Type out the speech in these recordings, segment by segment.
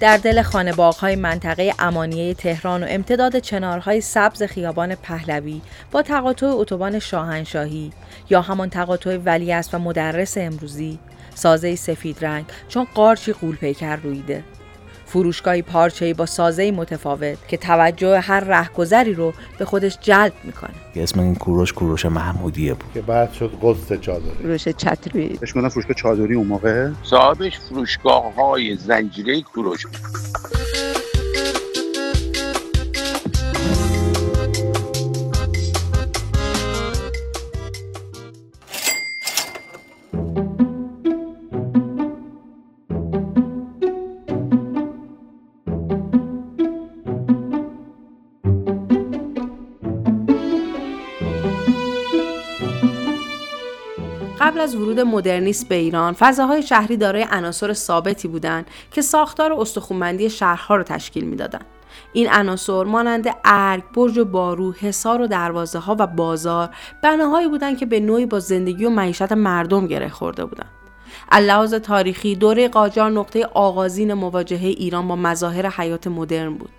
در دل خانه های منطقه امانیه تهران و امتداد چنارهای سبز خیابان پهلوی با تقاطع اتوبان شاهنشاهی یا همان تقاطع ولیعصر و مدرس امروزی. سازه سفید رنگ چون قارچی قول پیکر رویده. فروشگاهی پارچه‌ای با سازه متفاوت که توجه هر رهگذری رو به خودش جلب می‌کنه. اسم این کوروش کوروش محمودیه بود. که بعد شد قصد چادری. کوروش چتری. بهش فروشگاه چادری اون موقع. صاحبش فروشگاه های زنجیره کوروش بود. قبل از ورود مدرنیست به ایران فضاهای شهری دارای عناصر ثابتی بودند که ساختار استخوانبندی شهرها را تشکیل می‌دادند این عناصر مانند ارگ، برج و بارو، حصار و دروازه ها و بازار بناهایی بودند که به نوعی با زندگی و معیشت مردم گره خورده بودند. اللحاظ تاریخی دوره قاجار نقطه آغازین مواجهه ایران با مظاهر حیات مدرن بود.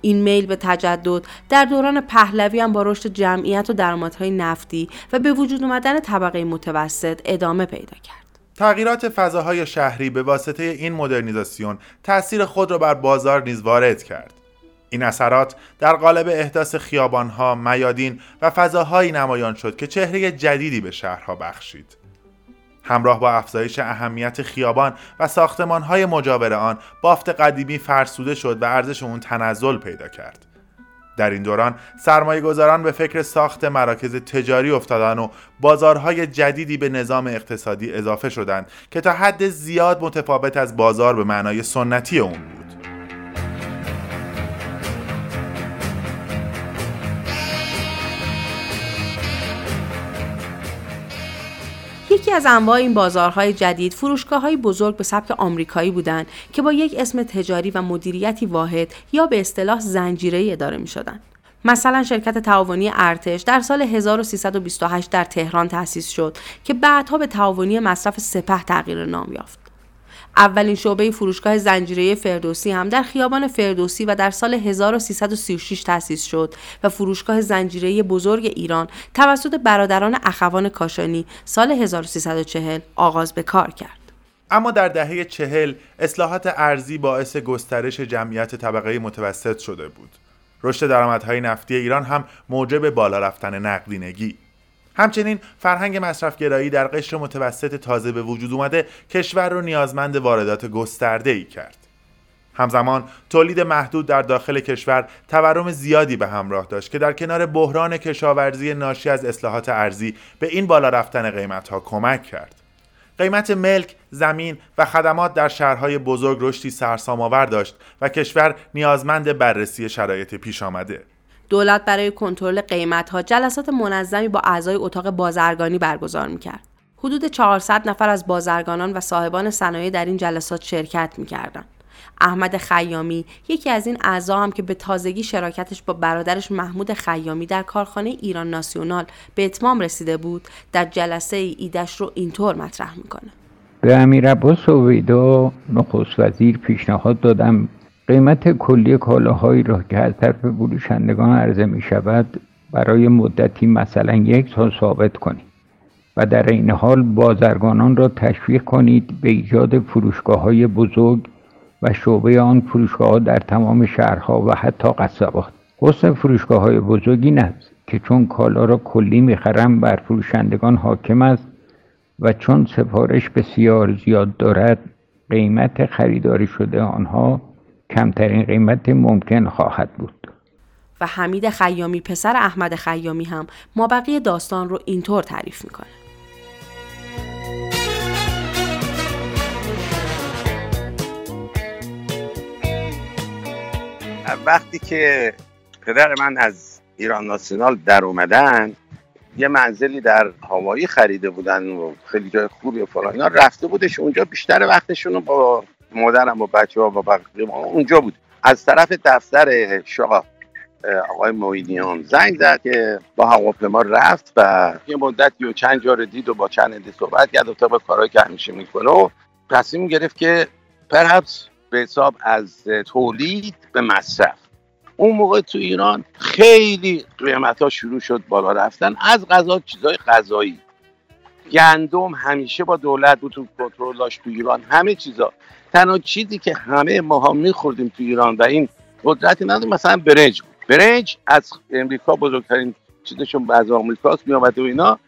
این میل به تجدد در دوران پهلوی هم با رشد جمعیت و درآمدهای نفتی و به وجود آمدن طبقه متوسط ادامه پیدا کرد. تغییرات فضاهای شهری به واسطه این مدرنیزاسیون تاثیر خود را بر بازار نیز وارد کرد. این اثرات در قالب احداث خیابانها، میادین و فضاهایی نمایان شد که چهره جدیدی به شهرها بخشید. همراه با افزایش اهمیت خیابان و های مجاور آن بافت قدیمی فرسوده شد و ارزش اون تنزل پیدا کرد. در این دوران سرمایه گذاران به فکر ساخت مراکز تجاری افتادن و بازارهای جدیدی به نظام اقتصادی اضافه شدند که تا حد زیاد متفاوت از بازار به معنای سنتی اون بود. یکی از انواع این بازارهای جدید فروشگاه های بزرگ به سبک آمریکایی بودند که با یک اسم تجاری و مدیریتی واحد یا به اصطلاح زنجیره اداره می شدن. مثلا شرکت تعاونی ارتش در سال 1328 در تهران تأسیس شد که بعدها به تعاونی مصرف سپه تغییر نام یافت. اولین شعبه فروشگاه زنجیره فردوسی هم در خیابان فردوسی و در سال 1336 تأسیس شد و فروشگاه زنجیره بزرگ ایران توسط برادران اخوان کاشانی سال 1340 آغاز به کار کرد. اما در دهه چهل اصلاحات ارزی باعث گسترش جمعیت طبقه متوسط شده بود. رشد درآمدهای نفتی ایران هم موجب بالا رفتن نقدینگی همچنین فرهنگ مصرفگرایی در قشر متوسط تازه به وجود اومده کشور رو نیازمند واردات گسترده ای کرد. همزمان تولید محدود در داخل کشور تورم زیادی به همراه داشت که در کنار بحران کشاورزی ناشی از اصلاحات ارزی به این بالا رفتن قیمت ها کمک کرد. قیمت ملک، زمین و خدمات در شهرهای بزرگ رشدی سرسام آور داشت و کشور نیازمند بررسی شرایط پیش آمده. دولت برای کنترل قیمتها جلسات منظمی با اعضای اتاق بازرگانی برگزار می‌کرد. حدود 400 نفر از بازرگانان و صاحبان صنایع در این جلسات شرکت می‌کردند. احمد خیامی یکی از این اعضا هم که به تازگی شراکتش با برادرش محمود خیامی در کارخانه ایران ناسیونال به اتمام رسیده بود در جلسه ایدش رو اینطور مطرح می‌کنه به امیر عباس اویدا نخست وزیر پیشنهاد دادم قیمت کلی کالاهایی را که از طرف فروشندگان عرضه می شود برای مدتی مثلا یک سال ثابت کنید و در این حال بازرگانان را تشویق کنید به ایجاد فروشگاه های بزرگ و شعبه آن فروشگاه در تمام شهرها و حتی قصبات حسن فروشگاه های بزرگی است که چون کالا را کلی می‌خرم بر فروشندگان حاکم است و چون سفارش بسیار زیاد دارد قیمت خریداری شده آنها کمترین قیمت ممکن خواهد بود. و حمید خیامی پسر احمد خیامی هم مابقی داستان رو اینطور تعریف می‌کنه. وقتی که پدر من از ایران ناسیونال در اومدن یه منزلی در هوایی خریده بودن و خیلی جای خوبی و فلان اینا رفته بودش اونجا بیشتر وقتشون رو با مادرم با بچه ها با بقیه اونجا بود. از طرف دفتر شاه آقای مویدیان زنگ زد که با هواپیما رفت و یه مدتی و چند جا دید و با چند عده صحبت کرد و طبق کارهایی که همیشه می‌کنه و تصمیم گرفت که پرهپس به حساب از تولید به مصرف. اون موقع تو ایران خیلی قیمت ها شروع شد بالا رفتن. از غذا چیزای غذایی. گندم همیشه با دولت بود تو کنترل داشت تو ایران. همه چیزا. تنها چیزی که همه ماها میخوردیم تو ایران و این قدرتی نداره مثلا برنج. برنج از امریکا بزرگترین چیزشون از آمریکاست میامده و اینا.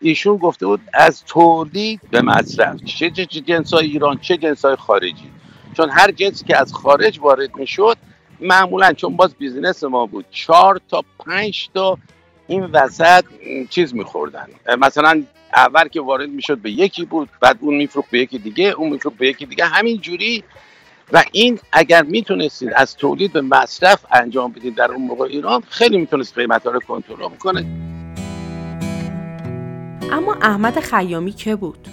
ایشون گفته بود از تولید به مصرف. چه جنس های ایران چه جنس های خارجی. چون هر جنسی که از خارج وارد می‌شد معمولا چون باز بیزینس ما بود چهار تا پنج تا این وسط چیز میخوردن. مثلا اول که وارد می‌شد به یکی بود بعد اون میفروخت به یکی دیگه اون میفروخت به یکی دیگه. همین جوری. و این اگر می‌تونستید از تولید به مصرف انجام بدید در اون موقع ایران خیلی می‌تونست قیمت رو کنترل کنه. اما احمد خیامی که بود؟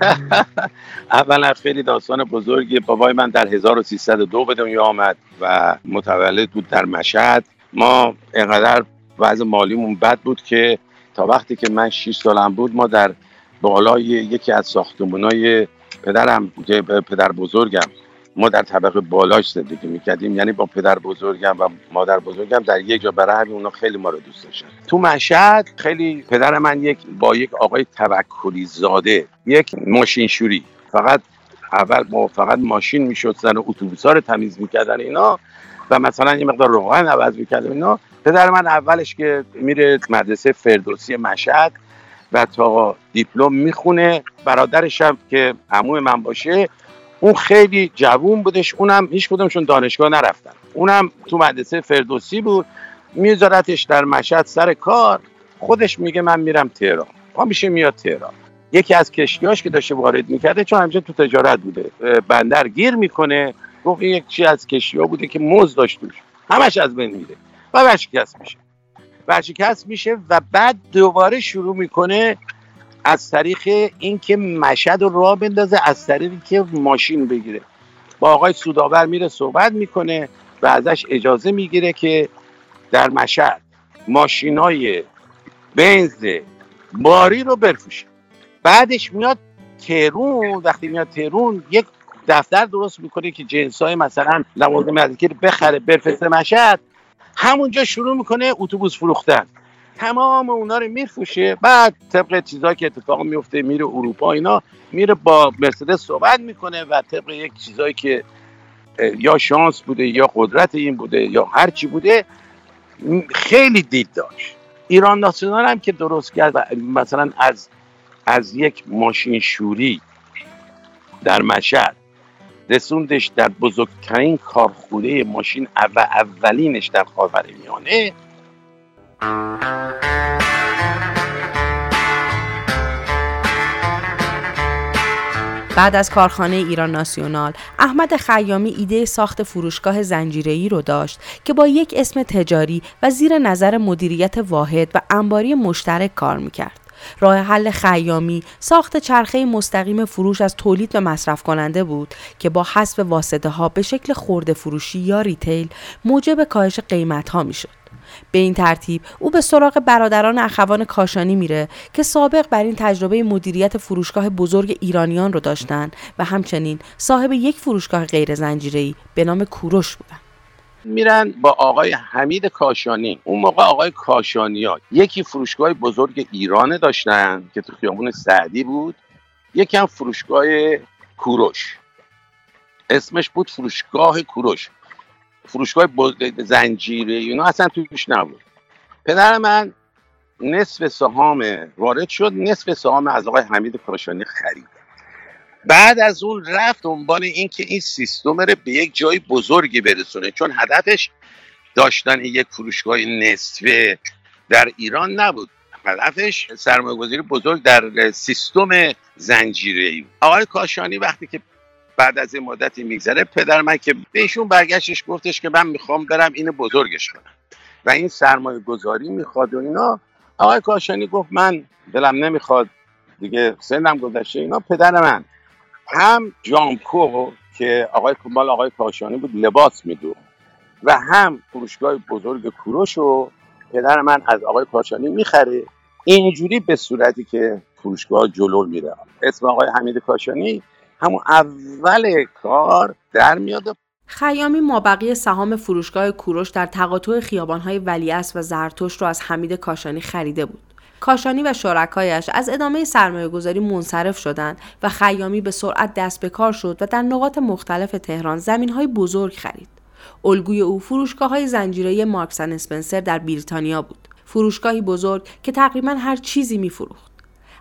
اولا خیلی داستان بزرگی بابای من در 1302 به دنیا آمد و متولد بود در مشهد. ما اینقدر وضع مالیمون بد بود که تا وقتی که من 6 سالم بود ما در بالای یکی از ساختمونای پدرم پدر بزرگم ما در طبقه بالاش زندگی می‌کردیم. یعنی با پدر بزرگم و مادر بزرگم در یک جا برای همین اونا خیلی ما رو دوست داشتن. تو مشهد خیلی پدر من یک با یک آقای توکلی زاده یک ماشین شوری فقط اول ما فقط ماشین می‌شد زن و اتوبوس ها رو تمیز می‌کردن اینا و مثلا یه مقدار روغن عوض می‌کردن اینا. پدر من اولش که میره مدرسه فردوسی مشهد و تا دیپلم می‌خونه. برادرش هم که عمو من باشه اون خیلی جوون بودش. اونم هیچ کدومشون دانشگاه نرفتن. اونم تو مدرسه فردوسی بود. میذارتش در مشهد سر کار. خودش میگه من میرم تهران. ما میشه میاد تهران. یکی از کشتیاش که داشته وارد می‌کرده چون همجا تو تجارت بوده. بندر گیر می‌کنه. گفت یک چی از کشتی ها بوده که موز داشت توش. همش از بین میره. و ورشکست میشه. ورشکست میشه و بعد دوباره شروع می‌کنه از طریق اینکه مشهد رو راه بندازه از طریق که ماشین بگیره. با آقای سوداور میره صحبت می‌کنه و ازش اجازه می‌گیره که در مشهد ماشینای بنز باری رو بفروشه. بعدش میاد تهرون وقتی میاد تهرون یک دفتر درست می‌کنه که جنس های مثلا لوازم رو بخره بفرسته مشهد همونجا شروع می‌کنه اتوبوس فروختن. تمام اونا رو میفروشه بعد طبق چیزایی که اتفاق میفته میره اروپا اینا میره با مرسدس صحبت می‌کنه و طبق یک چیزایی که یا شانس بوده یا قدرت این بوده یا هر چی بوده خیلی دید داشت. ایران ناسیونال هم که درست کرد مثلا از از یک ماشین شوری در مشهد رسوندش در بزرگترین کارخونه ماشین و اولینش در خاورمیانه بعد از کارخانه ایران ناسیونال احمد خیامی ایده ساخت فروشگاه زنجیره‌ای رو داشت که با یک اسم تجاری و زیر نظر مدیریت واحد و انباری مشترک کار می‌کرد. راه حل خیامی ساخت چرخه مستقیم فروش از تولید به مصرف کننده بود که با حذف واسطه ها به شکل خورده فروشی یا ریتیل موجب کاهش قیمت ها می‌شد. به این ترتیب او به سراغ برادران اخوان کاشانی میره که سابق بر این تجربه مدیریت فروشگاه بزرگ ایرانیان رو داشتن و همچنین صاحب یک فروشگاه غیر زنجیره‌ای به نام کوروش بودن میرن با آقای حمید کاشانی. اون موقع آقای کاشانی ها. یکی فروشگاه بزرگ ایرانه داشتن که تو خیابون سعدی بود. یکی هم فروشگاه کوروش. اسمش بود فروشگاه کوروش. فروشگاه زنجیره اینا اصلا توش نبود. پدر من نصف سهام وارد شد نصف سهام از آقای حمید کاشانی خرید. بعد از اون رفت دنبال این که این سیستم رو به یک جای بزرگی برسونه چون هدفش داشتن یک فروشگاه نصفه در ایران نبود. هدفش سرمایه گذاری بزرگ در سیستم زنجیره آقای کاشانی وقتی که بعد از این مدتی میگذره پدر من که بهشون برگشتش گفتش که من می‌خوام برم اینو بزرگش کنم. و این سرمایه گذاری می‌خواد و اینا. آقای کاشانی گفت من دلم نمی‌خواد دیگه سنم گذشته اینا. پدر من هم جامکو که آقای کمال آقای کاشانی بود لباس میدو. و هم فروشگاه بزرگ کوروش رو پدر من از آقای کاشانی می‌خره. اینجوری به صورتی که فروشگاه جلو میره. اسم آقای حمید کاشانی همون اول کار در میاد. خیامی مابقی سهام فروشگاه کوروش در تقاطع خیابانهای ولیعصر و زرتشت رو از حمید کاشانی خریده بود. کاشانی و شرکایش از ادامه سرمایه گذاری منصرف شدند و خیامی به سرعت دست به کار شد و در نقاط مختلف تهران زمین های بزرگ خرید. الگوی او فروشگاه های زنجیره Marks and Spencer در بریتانیا بود. فروشگاهی بزرگ که تقریبا هر چیزی میفروخت.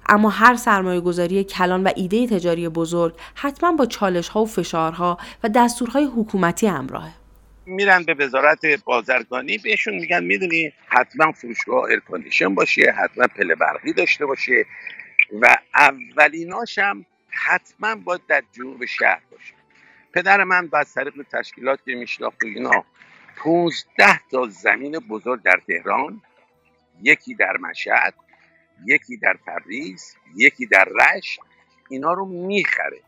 اما هر سرمایه گذاری کلان و ایده تجاری بزرگ حتما با چالش ها و فشارها و دستورهای حکومتی همراهه. میرن به وزارت بازرگانی بهشون میگن می‌دونی حتما فروشگاه air condition باشه حتما پله برقی داشته باشه و اولیناش هم حتما باید در جنوب شهر باشه. پدر من با طریق تشکیلات که میشناخت اینا 15 تا زمین بزرگ در تهران یکی در مشهد یکی در تبریز یکی در رشت اینا رو می‌خره.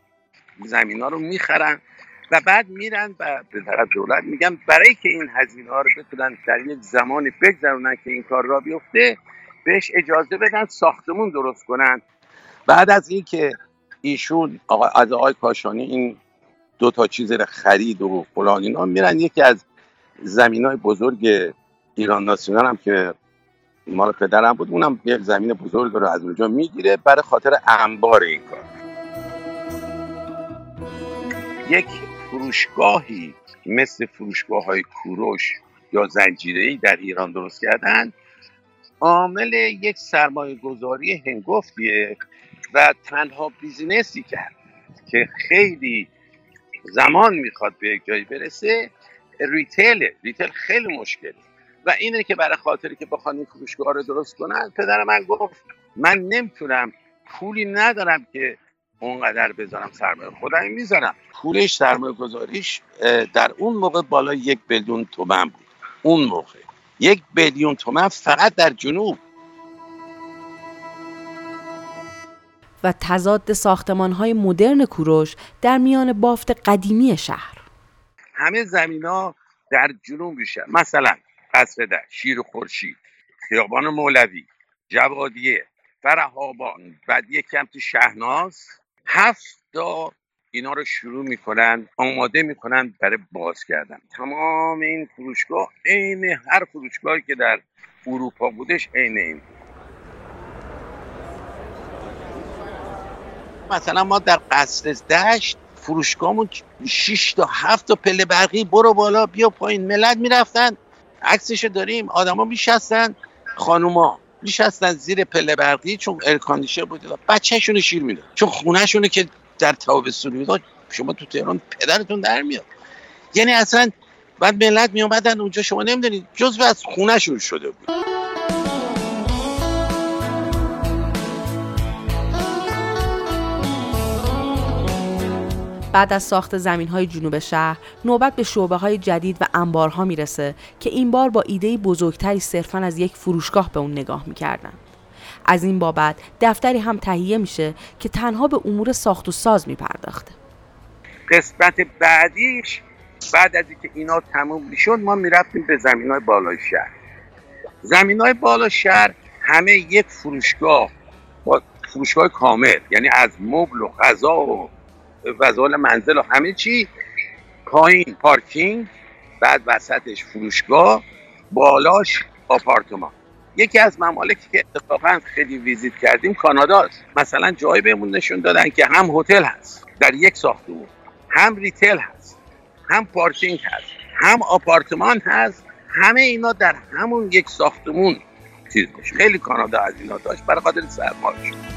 زمین ها رو می‌خرن و بعد میرن و به طرف دولت میگن برای که این هزینه ها رو بتونن در یک زمانی بگذرونن که این کار را بیفته بهش اجازه بدن ساختمون درست کنن. بعد از اینکه ایشون آقا از آقای کاشانی این دو تا چیز رو خرید و فلان اینا میرن یکی از زمین های بزرگ ایران ناسیونال هم که مال پدرم بود اونم یک زمین بزرگ رو از اونجا می‌گیره برای خاطر انبار این کار. یک فروشگاهی. مثل فروشگاه های کوروش یا زنجیره در ایران درست کردن. عامل یک سرمایه گذاری هنگفتیه و تنها business ی کرد که خیلی زمان می‌خواد به یک جایی برسه. retail retail خیلی مشکلی و اینه که برای خاطری که بخوان این فروشگاه رو درست کنن پدر من گفت من نمی‌تونم پولی ندارم که اونقدر بذارم سرمایه. خودم می‌ذارم پولش سرمایه گذاریش در اون موقع بالا یک billion تومن بود. اون موقع. یک بلیون تومن فقط در جنوب. و تضاد ساختمان های مدرن کوروش در میان بافت قدیمی شهر. همه زمین ها در جنوب میشه مثلا قصر در شیر خورشید خیابان مولوی جوادیه فرهابان بعد یکم تو شهناز. هفت تا اینا رو شروع می‌کنن آماده می‌کنن برای باز کردن تمام این فروشگاه عین هر فروشگاهی که در اروپا بودش عین این مثلا ما در قصر دشت فروشگاهمون 6 تا 7 تا پله برقی برو بالا بیا پایین. ملت می‌رفتن. عکسشو داریم. آدما میشستن. خانوما. میشستن زیر پله برقی چون ارکاندیشه بود و بچهشون شیر می‌داد. چون خونهشونه که در تابستون می‌داد شما تو تهران پدرتون در میاد. یعنی اصلا بعد ملت می اونجا شما نمی‌دونید جزو از خونهشون شده بود. بعد از ساخت زمین های جنوب شهر نوبت به شعبه های جدید و انبارها می‌رسه که این بار با ایده بزرگتری صرفا از یک فروشگاه به اون نگاه می‌کردن. از این بابت دفتری هم تهیه میشه که تنها به امور ساخت و ساز میپرداخته. قسمت بعدیش بعد از اینکه اینا تموم می‌شد ما می‌رفتیم به زمین های بالای شهر. زمین های بالا شهر همه یک فروشگاه با فروشگاه کامل یعنی از مبل و غذا و وسایل منزل و همه چی. پایین پارکینگ بعد وسطش فروشگاه بالاش آپارتمان. یکی از ممالکی که اتفاقا خیلی ویزیت کردیم کاناداست مثلا جایی بهمون نشون دادن که هم هتل هست در یک ساختمون هم retail هست هم پارکینگ هست هم آپارتمان هست. همه اینا در همون یک ساختمون چیز خیلی کانادا از اینا داشت. برای خاطر سرمایه.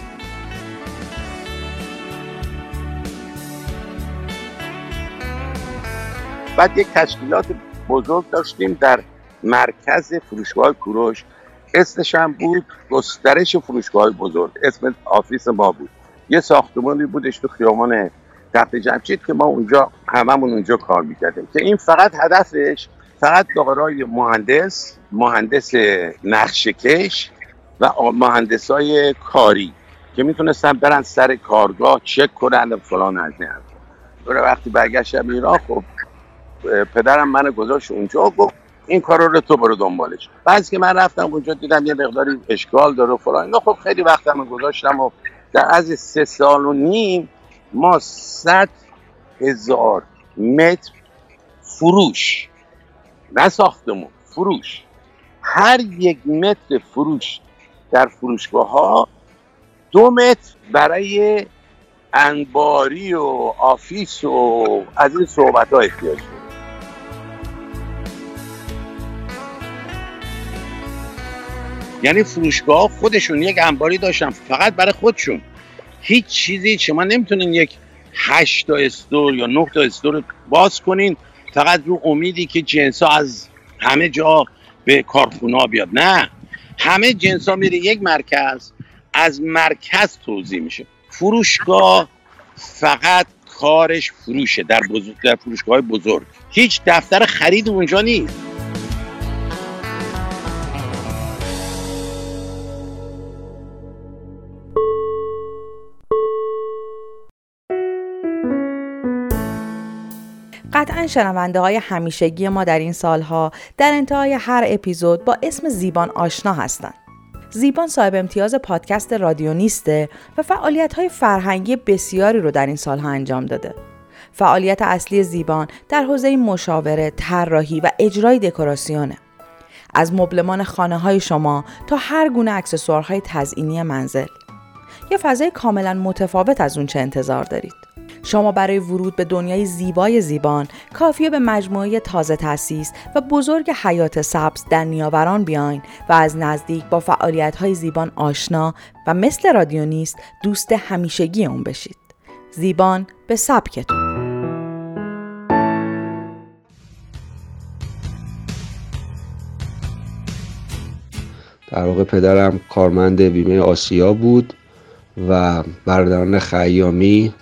بعد یک تشکیلات بزرگ داشتیم در مرکز فروشگاه کوروش. اسمش هم بود گسترش فروشگاه بزرگ. اسم office ما بود. یه ساختمانی بودش تو خیامان تخت جمشید که ما اونجا هممون اونجا کار می‌کردیم. که این فقط هدفش فقط دارای مهندس مهندس نقشکش و مهندس های کاری که می‌تونستن برن سر کارگاه چک کنن فلان از نه وقتی برگشتم ایران خب پدرم من گذاشت اونجا گفت این کار رو تو برو دنبالش. بعد که من رفتم اونجا دیدم یه مقداری اشکال داره فلان خب خیلی وقت من گذاشتم و در از سه سال و نیم ما صد هزار متر فروش نه ساختمون فروش. هر یک متر فروش در فروشگاه ها دو متر برای انباری و آفیس و از این صحبت ها احتیاج یعنی فروشگاه خودشون یک انباری داشتن فقط برای خودشون. هیچ چیزی شما نمی‌تونین یک هشت تا استور یا نه تا استور باز کنین فقط رو امیدی که جنس ها از همه جا به کارخونه بیاد. نه. همه جنس ها میره یک مرکز از مرکز توضیح میشه. فروشگاه فقط کارش فروشه در, بزرگ در فروشگاه بزرگ. هیچ دفتر خرید اونجا نیست. قطعا شنونده های همیشگی ما در این سالها در انتهای هر اپیزود با اسم زیبان آشنا هستند. زیبان صاحب امتیاز پادکست رادیونیسته و فعالیت های فرهنگی بسیاری رو در این سالها انجام داده. فعالیت اصلی زیبان در حوزه مشاوره، طراحی و اجرای دکوراسیونه. از مبلمان خانه های شما تا هر گونه اکسسوارهای تزئینی منزل. یه فضای کاملا متفاوت از اون چه انتظار دارید. شما برای ورود به دنیای زیبای زیبان کافیه به مجموعه تازه تاسیس و بزرگ حیات سبز در نیاوران بیاین و از نزدیک با فعالیت های زیبان آشنا و مثل رادیونیست دوست همیشگی اون بشید. زیبان به سبکتون. در واقع پدرم کارمند بیمه آسیا بود و برادران خیامی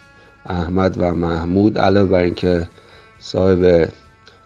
احمد و محمود علاوه بر اینکه صاحب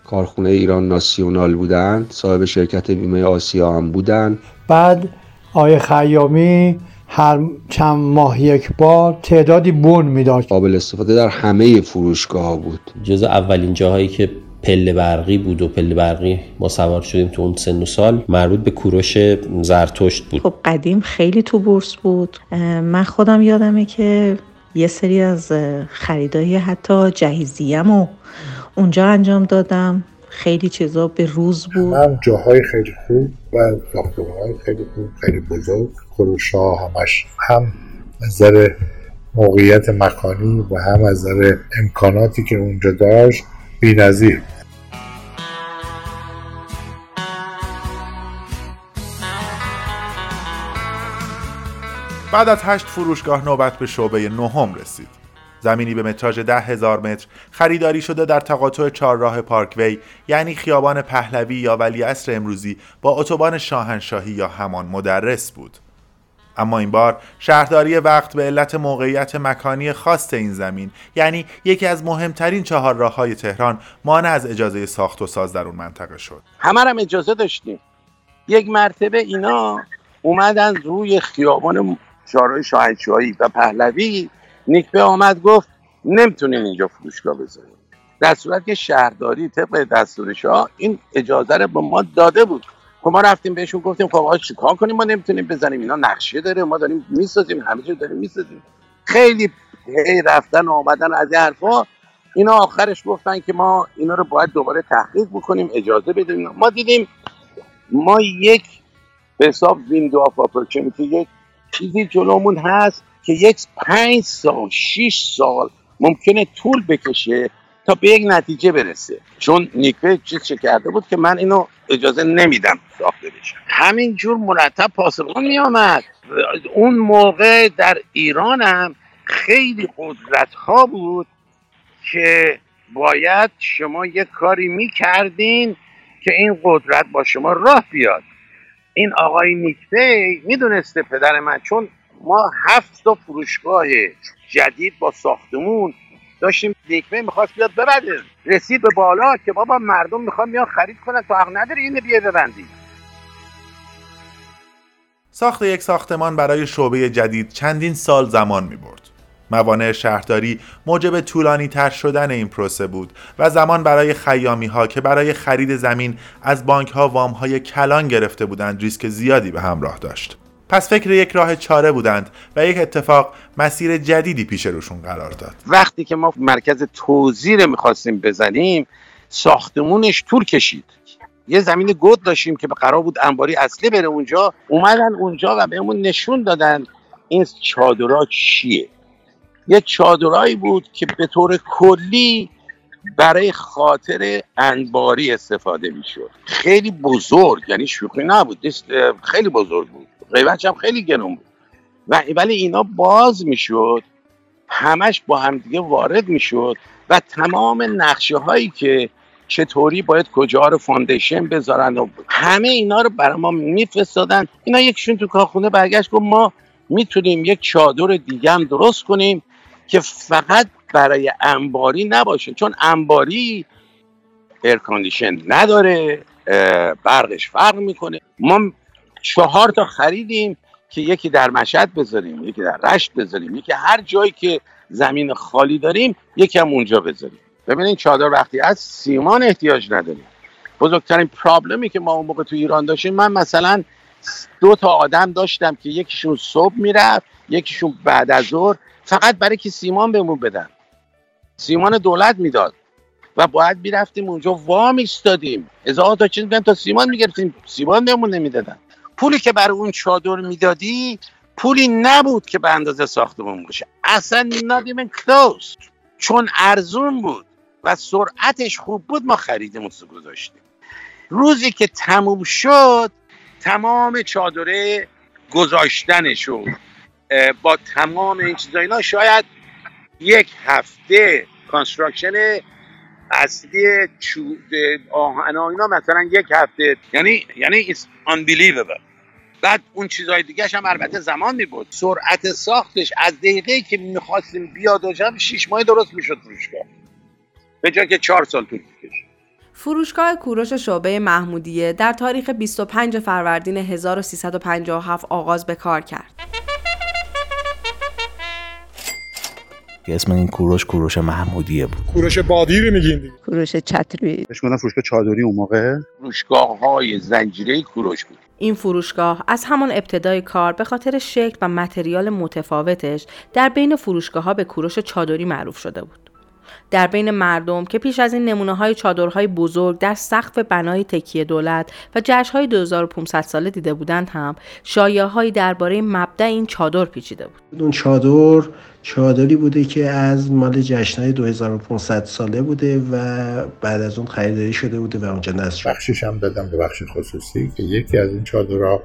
کارخونه ایران ناسیونال بودن صاحب شرکت بیمه آسیا هم بودن. بعد آیه خیامی هر چند ماه یک بار تعدادی بون میداشت قابل استفاده در همه فروشگاه ها بود. جز اولین جاهایی که پله برقی بود و پله برقی ما سوار شدیم تو اون سن و سال مربوط به کوروش زرتشت بود. خب قدیم خیلی تو بورس بود. من خودم یادمه که یه سری از خریدایی حتی جهیزیم و اونجا انجام دادم. خیلی چیزا به روز بود. هم جاهای خیلی خوب و ساختمان خیلی خوب خیلی بزرگ. خروش ها همش هم از موقعیت مکانی و هم از نظر امکاناتی که اونجا داشت بی نظیر بعد از هشت فروشگاه نوبت به شعبه نهم رسید. زمینی به متراژ ده هزار متر خریداری شده در تقاطع چهارراه پارکوی یعنی خیابان پهلوی یا ولی اصر امروزی با اتوبان شاهنشاهی یا همان مدرس بود. اما این بار شهرداری وقت به علت موقعیت مکانی خاص این زمین یعنی یکی از مهمترین چهار راه های تهران مانع از اجازه ساخت و ساز در اون منطقه شد. همه هم اجازه داشتیم. یک مرتبه اینا اومدن روی خیابان شارای شاهنشاهی و پهلوی نیکبه آمد گفت نمی‌تونین اینجا فروشگاه بزنید در صورت که شهرداری طبق دستور شاه این اجازه رو به ما داده بود. خب ما رفتیم بهشون گفتیم خب آقا چیکار کنیم؟ ما نمی‌تونیم بزنیم. اینا نقشه داره ما داریم می‌سازیم همه چیز داریم می‌سازیم. خیلی هی رفتن و آمدن از این حرفا. اینا آخرش گفتن که ما اینا رو باید دوباره تحقیق بکنیم اجازه بدیم. ما دیدیم ما یک به حساب window of opportunity یک چیزی جلومون هست که یک پنج سال شیش سال ممکنه طول بکشه تا به یک نتیجه برسه. چون نیکوه چیز چه کرده بود که من اینو اجازه نمیدم ساخته بشه. همینجور مرتب پاسبان می آمد اون موقع در ایران هم خیلی قدرت ها بود که باید شما یک کاری می‌کردین که این قدرت با شما راه بیاد. این آقای نیکته می‌دونسته پدر من چون ما هفت تا فروشگاه جدید با ساختمون داشتیم. نیکمه می‌خواست بیاد ببنده. رسید به بالا که بابا مردم می‌خوان میان خرید کنن. تو حق نداری اینو بیه ببندی. ساخت یک ساختمان برای شعبه جدید چندین سال زمان می برد. موانع شهرداری موجب طولانی تر شدن این پروسه بود و زمان برای خیامی ها که برای خرید زمین از بانک ها وام های کلان گرفته بودند ریسک زیادی به همراه داشت. پس فکر یک راه چاره بودند و یک اتفاق مسیر جدیدی پیش روشون قرار داد. وقتی که ما مرکز توزیع رو می‌خواستیم بزنیم ساختمونش طول کشید. یه زمین گود داشتیم که قرار بود انباری اصلی بره اونجا. اومدن اونجا و بهمون نشون دادن این چادرها چیه. یه چادرهایی بود که به طور کلی برای خاطر انباری استفاده می‌شد. خیلی بزرگ یعنی شوخی نبود خیلی بزرگ بود. قیمتش هم خیلی گرون بود. و ولی اینا باز می‌شد همش با همدیگه وارد می‌شد و تمام نقشه هایی که چطوری باید کجا رو foundation بذارن و همه اینا رو برای ما میفرستادن. اینا یکیشون تو کارخونه برگشت گفت ما می‌تونیم یک چادر دیگه هم درست کنیم. که فقط برای انباری نباشه چون انباری air condition نداره برقش فرق می‌کنه. ما چهار تا خریدیم که یکی در مشهد بذاریم یکی در رشت بذاریم یکی هر جایی که زمین خالی داریم یکی هم اونجا بذاریم. ببینید چادر وقتی از سیمان احتیاج نداریم. بزرگترین problem ی که ما اون موقع تو ایران داشتیم من مثلا دو تا آدم داشتم که یکیشون صبح می‌رفت یکیشون بعد از ظهر فقط برای که سیمان بهمون بدن. سیمان دولت می‌داد. و باید می‌رفتیم اونجا وام ایستادیم. هزار تا چیز تا سیمان می‌گرفتیم. سیمان بهمون نمی‌دادن. پولی که برای اون چادر می‌دادی پولی نبود که به اندازه ساختمون باشه. اصلا even close. چون ارزون بود و سرعتش خوب بود ما خریدیم گذاشتیم. روزی که تموم شد تمام چادره گذاشتنش با تمام این چیزا اینا شاید یک هفته construction اصلی آهن اینا مثلا یک هفته. یعنی یعنی unbelievable. بعد اون چیزهای دیگه هم البته زمان می بود سرعت ساختش از دقیقه که می‌خواستیم بیاد و جمع شیش ماه درست می‌شد فروشگاه. به جای که چهار سال طول کشید فروشگاه کوروش شعبه محمودیه در تاریخ 25 فروردین 1357 آغاز به کار کرد. اسم این کوروش کوروش محمودیه بود. کوروش بادی رو میگین دیگه. کوروش چتری. بهش فروشگاه چادری اون موقع. فروشگاه های زنجیره کوروش بود. این فروشگاه از همان ابتدای کار به خاطر شکل و متریال متفاوتش در بین فروشگاه ها به کوروش چادری معروف شده بود. در بین مردم که پیش از این نمونه های چادرهای بزرگ در سقف بنای تکیه دولت و جشن های 2500 ساله دیده بودند هم شایعه هایی درباره مبدع این چادر پیچیده بود. اون چادر چادری بوده که از مال های 2500 ساله بوده و بعد از اون خریداری شده بوده و اونجا نصب. بخشش هم دادم به بخش خصوصی که یکی از این چادرها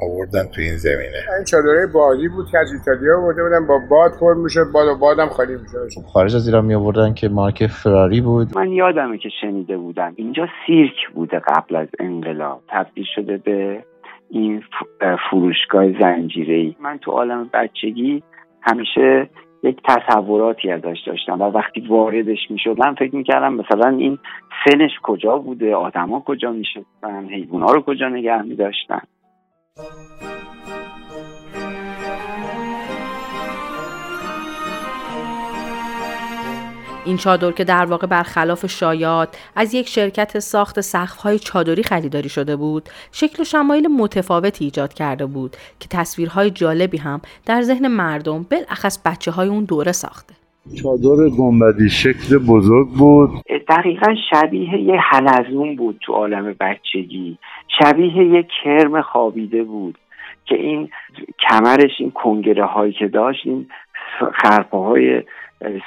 آوردن تو این زمینه. این چادرهای بادی بود که از ایتالیا آورده بودن با باد پر می‌شد باد و بادم خالی می‌شد. خارج از ایران می آوردن که مارک فراری بود. من یادمه که شنیده بودم. اینجا سیرک بوده قبل از انقلاب. تبدیل شده به این فروشگاه ای من تو عالم بچگی همیشه یک تصوراتی ازش داشتم و وقتی واردش می شدم فکر می کردم مثلا این سنش کجا بوده آدما کجا می شدن حیوان ها رو کجا نگه می داشتن این چادر که در واقع برخلاف شایات از یک شرکت ساخت سقف‌های چادری خریداری شده بود، شکل و شمایل متفاوتی ایجاد کرده بود که تصویرهای جالبی هم در ذهن مردم بالاخص بچه های اون دوره ساخته. چادر گنبدی شکل بزرگ بود دقیقا شبیه یه حلزون بود تو عالم بچگی شبیه یه کرم خوابیده بود که این کمرش این کنگره هایی که داشت این خرپه های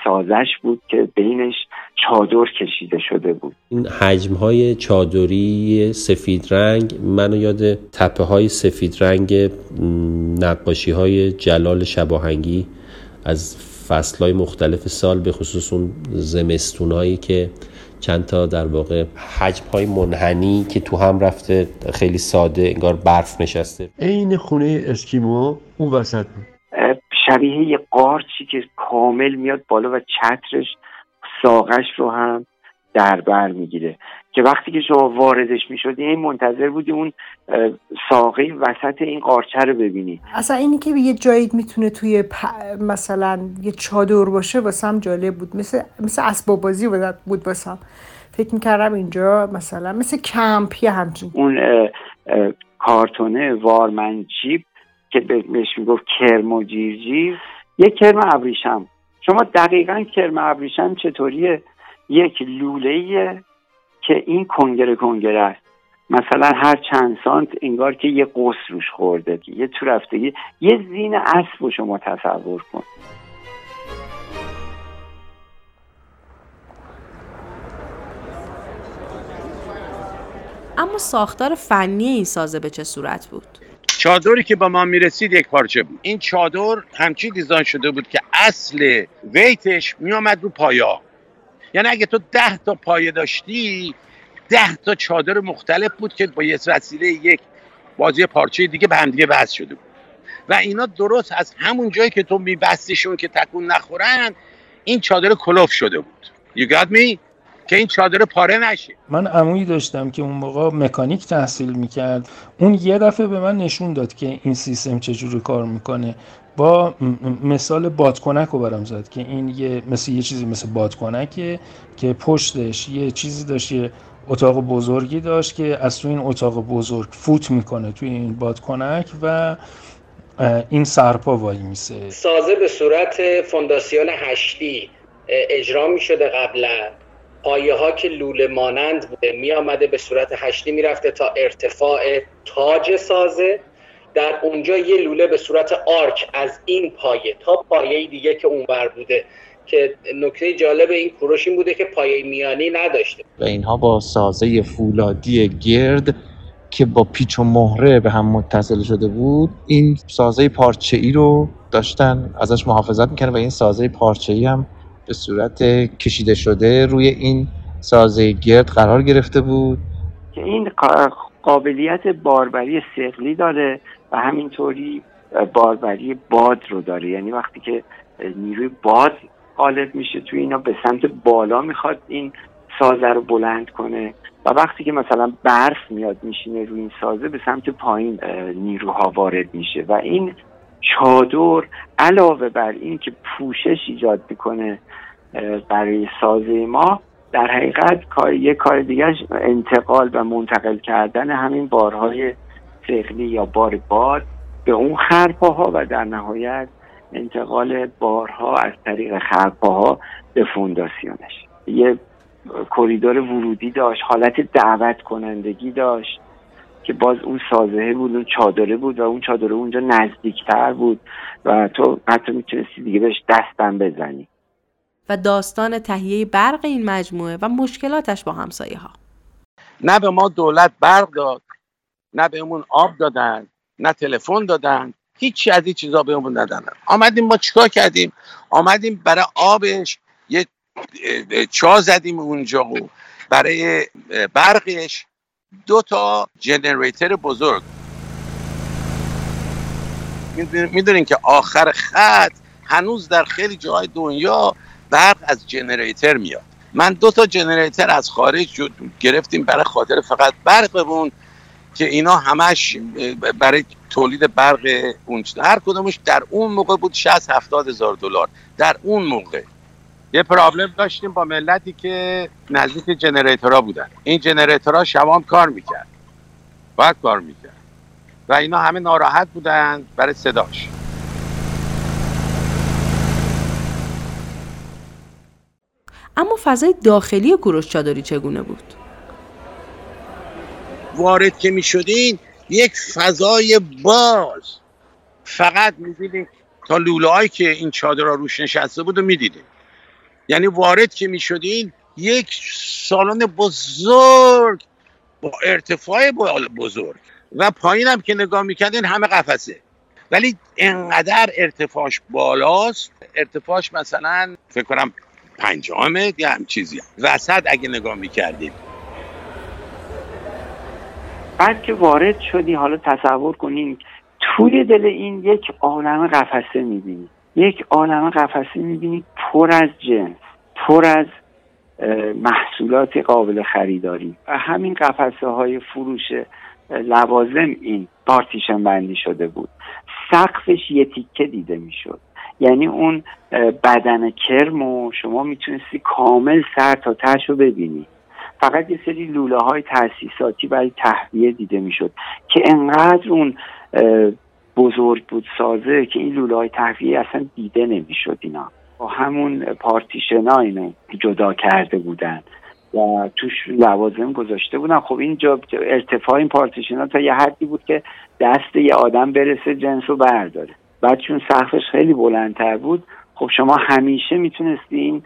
سازش بود که بینش چادر کشیده شده بود. این حجم های چادری سفید رنگ منو یاد تپه های سفید رنگ نقاشی های جلال شباهنگی از فصل های مختلف سال به خصوص اون زمستونایی که چند تا در واقع حجم های منحنی که تو هم رفته خیلی ساده انگار برف نشسته. عین خونه اسکیمو اون وسط بود. شبیه یه قارچی که کامل میاد بالا و چترش ساقش رو هم در بر می‌گیره. که وقتی که شما واردش می‌شدی این منتظر بودی اون ساقه وسط این قارچه رو ببینی. اصلا اینی که یه جایی می‌تونه توی مثلا یه چادر باشه واسم جالب بود. مثل مثل اسباب بازی بود واسم. فکر می‌کردم اینجا مثلا مثل کمپ یه همچین. اون کارتونه وارمنچیپ که بهش می‌گفت کرم و جیرجیر. یک کرم ابریشم. شما دقیقا کرم ابریشم چطوریه؟ یک لوله که این کنگره کنگره است. مثلا هر چند سانت انگار که یه قص روش خورده. یه تو رفتگی یه زین اسب رو شما تصور کن. اما ساختار فنی این سازه به چه صورت بود؟ چادری که با ما می‌رسید یک پارچه بود. این چادر همچی دیزاین شده بود که اصل ویتش میامد رو پایا. یعنی اگه تو ده تا پایه داشتی ده تا چادر مختلف بود که با یه وسیله یک بازی پارچه دیگه به هم دیگه بحث شده بود. و اینا درست از همون جایی که تو میبستیشون که تکون نخورن این چادر کلوف شده بود. You got me? که این چادر پاره نشه. من عمویی داشتم که اون موقع مکانیک تحصیل می‌کرد. اون یه دفعه به من نشون داد که این سیستم چجوری کار می‌کنه. با مثال بادکنک رو برام زد که این یه مثل یه چیزی مثل بادکنکه که پشتش یه چیزی داشت یه اتاق بزرگی داشت که از تو این اتاق بزرگ فوت می‌کنه توی این بادکنک و این سرپا وای میسه. سازه به صورت فونداسیون هشتی اجرا می‌شده قبلا. پایه ها که لوله مانند بوده می آمده به صورت هشتی می‌رفته تا ارتفاع تاج سازه. در اونجا یه لوله به صورت آرک از این پایه تا پایه دیگه که اونور بوده که نکته جالب این کوروش این بوده که پایه میانی نداشته. و اینها با سازه فولادی گرد که با پیچ و مهره به هم متصل شده بود این سازه پارچه ای رو داشتن ازش محافظت می‌کنن و این سازه پارچه ای هم به صورت کشیده شده روی این سازه گرد قرار گرفته بود. که این قابلیت باربری سقلی داره و همینطوری باربری باد رو داره. یعنی وقتی که نیروی باد غالب میشه توی اینا به سمت بالا می‌خواد این سازه رو بلند کنه و وقتی که مثلا برف میاد میشینه روی این سازه به سمت پایین نیروها وارد میشه و این چادر علاوه بر این که پوشش ایجاد می‌کنه برای سازه ما در حقیقت کار یک کار دیگه انتقال و منتقل کردن همین بارهای سقلی یا بار باد به اون خرپاها و در نهایت انتقال بارها از طریق خرپاها به فونداسیونش. یه کریدور ورودی داشت حالت دعوت کنندگی داشت که باز اون سازه بود اون چادره بود و اون چادره اونجا نزدیکتر بود و تو حتی می‌تونستی دیگه بهش دستم بزنی. و داستان تهیه برق این مجموعه و مشکلاتش با همسایه ها نه به ما دولت برق داد نه بهمون آب دادن نه تلفن دادن هیچی از این چیزا بهمون ندادن. آمدیم ما چیکار کردیم؟ آمدیم برای آبش یه چا زدیم اونجا و برای برقش. دو تا جنریتر بزرگ. می‌دونین که آخر خط هنوز در خیلی جای دنیا برق از جنریتر میاد. من دو تا جنریتر از خارج گرفتیم برای خاطر فقط برقمون که اینا همش برای تولید برق اون هر کدومش در اون موقع بود 60 70 هزار دلار. در اون موقع. یه پرابلم داشتیم با ملتی که نزدیک جنریتورها بودن. این جنریتورها شبام کار می‌کرد. باید کار می‌کرد. و اینا همه ناراحت بودن برای صداش. اما فضای داخلی کوروش چادری چگونه بود؟ وارد که می شدین یک فضای باز. فقط می‌دیدین تا لوله که این چادر روش نشسته بود و می‌دیدین. یعنی وارد که می شدین یک سالن بزرگ با ارتفاع بزرگ. و پایین هم که نگاه می‌کردین همه قفسه. ولی انقدر ارتفاعش بالاست. ارتفاعش مثلا فکر کنم پنجاه متر یا هم چیزی. وسط اگه نگاه می‌کردیم بعد که وارد شدی حالا تصور کنین توی دل این یک عالم قفسه می‌بینی. یک عالم قفسه می‌بینی پر از جنس پر از محصولات قابل خریداری. و همین قفسه های فروش لوازم این پارتیشن بندی شده بود. سقفش یه تیکه دیده می‌شد. یعنی اون بدن کرم و شما می‌تونستی کامل سر تا تش رو ببینی. فقط یه سری لوله های تاسیساتی برای تهویه دیده می‌شد که انقدر اون بزرگ بود سازه که این لوله های تهویه اصلا دیده نمی‌شد اینا. با همون پارتیشن ها اینو جدا کرده بودن و توش لوازم گذاشته بودن. خب اینجا ارتفاع این پارتیشن ها تا یه حدی بود که دست یه آدم برسه جنس رو برداره. بعد چون سقفش خیلی بلندتر بود خب شما همیشه می‌تونستی این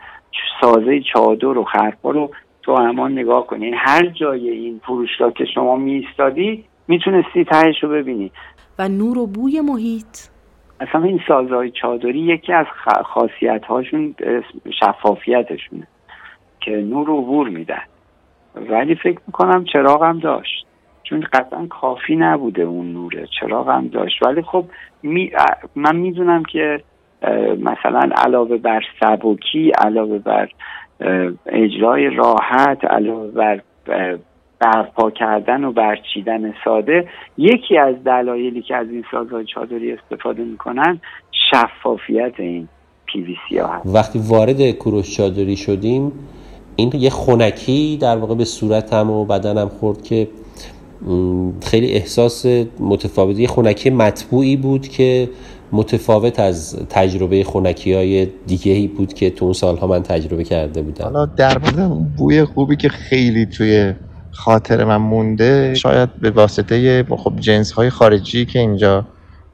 سازه چادر و خرپا رو تو همان نگاه کنی هر جای این فروشگاه که شما میستادی می‌تونستی تهش رو ببینی. و نور و بوی محیط. اصلا این سازهای چادری یکی از خاصیت هاشون شفافیتشونه که نور و عبور میدن. ولی فکر می‌کنم چراغ هم داشت. چون قطعا کافی نبوده اون نوره چراغ هم داشت. ولی خب می من می‌دونم که مثلا علاوه بر سبکی علاوه بر اجرای راحت علاوه بر برپا کردن و برچیدن ساده یکی از دلایلی که از این سازهای چادری استفاده می‌کنن شفافیت این پی ها هست. وقتی وارد کوروش چادری شدیم این یه خونکی در واقع به صورتم و بدنم خورد که خیلی احساس متفاوتی خونکی مطبوعی بود که متفاوت از تجربه خونکی های دیگه ای بود که تو اون سالها من تجربه کرده بودم. حالا در مورد بوی خوبی که خیلی توی خاطر من مونده شاید به واسطه خب جنس های خارجی که اینجا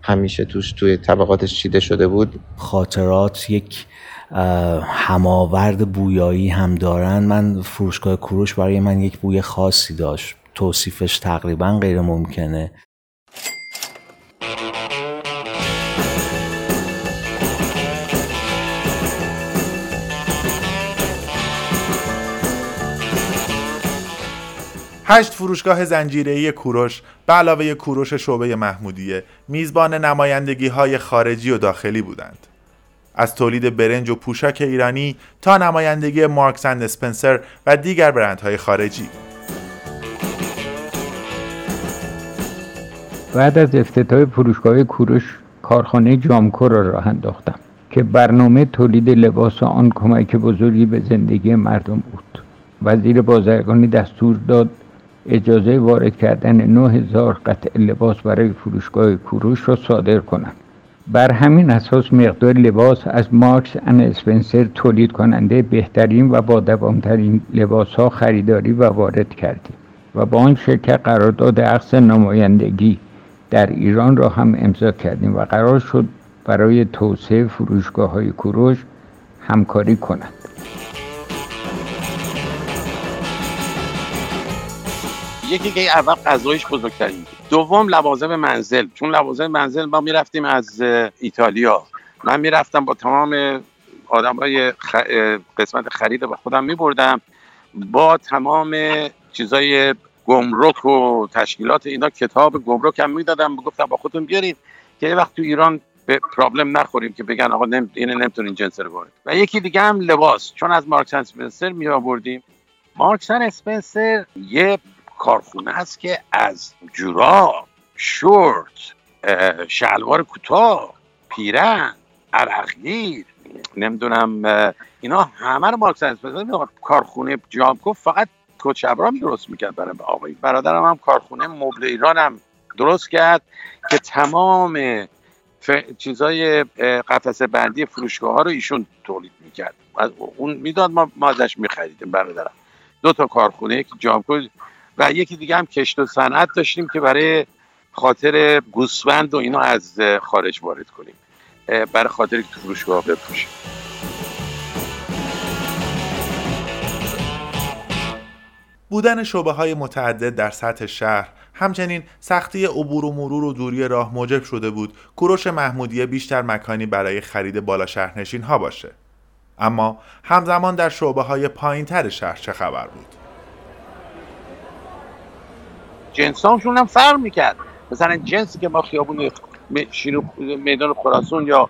همیشه توش توی طبقاتش چیده شده بود. خاطرات یک هماورد بویایی هم دارن. من فروشگاه کوروش برای من یک بوی خاصی داشت. توصیفش تقریبا غیر ممکنه هشت فروشگاه زنجیره‌ای کوروش به علاوه کوروش شعبه محمودیه میزبان نمایندگی های خارجی و داخلی بودند. از تولید برنج و پوشاک ایرانی تا نمایندگی مارکس اند اسپنسر و دیگر برندهای خارجی. بعد از افتتاح فروشگاه کوروش کارخانه جامکو را راه انداختم که برنامه تولید لباس آن کمک بزرگی به زندگی مردم بود. وزیر بازرگانی دستور داد اجازه وارد کردن 9000 قطع لباس برای فروشگاه کوروش را صادر کنند. بر همین اساس مقدار لباس از مارکس ان اسپنسر تولید کننده بهترین و با دوامترین لباس ها خریداری و وارد کردیم و با آن شرکت قرارداد عقص نمایندگی در ایران را هم امضا کردیم و قرار شد برای توسعه فروشگاه های کوروش همکاری کنند یکی که اول غذایش بزرگترین دوم لوازم منزل. چون لوازم منزل ما می‌رفتیم از ایتالیا. من می‌رفتم با تمام آدم های قسمت خرید با خودم میبردم. با تمام چیزای گمرک و تشکیلات اینا کتاب گمرک هم می‌دادم. گفتم با خودتون بیارید که یه وقت تو ایران به problem نخوریم که بگن آقا نم... اینه نمی‌تونین جنس رو وارد و یکی دیگه هم لباس. چون از Marks Spencer می آوردیم Marks Spencer یه کارخونه است که از جوراب شورت شلوار کوتاه پیرن عرقگیر نمی‌دونم اینا همه رو Marks Spencer کارخونه جامکو فقط کت برام درست می‌کرد برای آقای. برادرم هم کارخونه مبل ایران هم درست کرد که تمام ف... چیزای قفسه بندی فروشگاه ها رو ایشون تولید می‌کرد. اون می‌داد ما, ما ازش میخریدیم برادرم. دو تا کارخونه یکی جامکو و یکی دیگه هم کشت و صنعت داشتیم که برای خاطر گوسفند و اینا از خارج وارد کنیم. برای خاطر که فروشگاه بفروشیم. بودن شعبه های متعدد در سطح شهر. همچنین سختی عبور و مرور و دوری راه موجب شده بود کوروش محمودیه بیشتر مکانی برای خرید بالا شهرنشین ها باشه. اما همزمان در شعبه های پایین تر شهر چه خبر بود؟ جنسامشون هم فرق می‌کرد. مثلا جنسی که ما خیابون میدان خراسون یا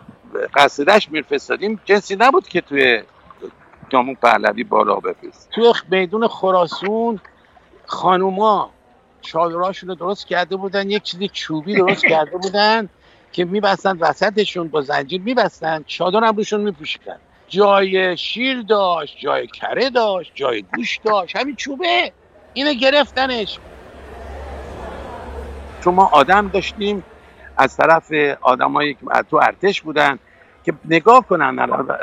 قصدش میرفستادیم جنسی نبود که توی دامون پهلوی بالا بفرست. توی میدون خراسون خانوما چادراشون رو درست کرده بودن یک چیزی چوبی درست کرده بودن که میبستن وسطشون با زنجیر میبستن چادر هم روشون میپوشیدن. جای شیر داشت جای کره داشت جای گوش داشت همین چوبه. اینو گرفتنش. چون ما آدم داشتیم از طرف آدمایی که تو ارتش بودن که نگاه کنن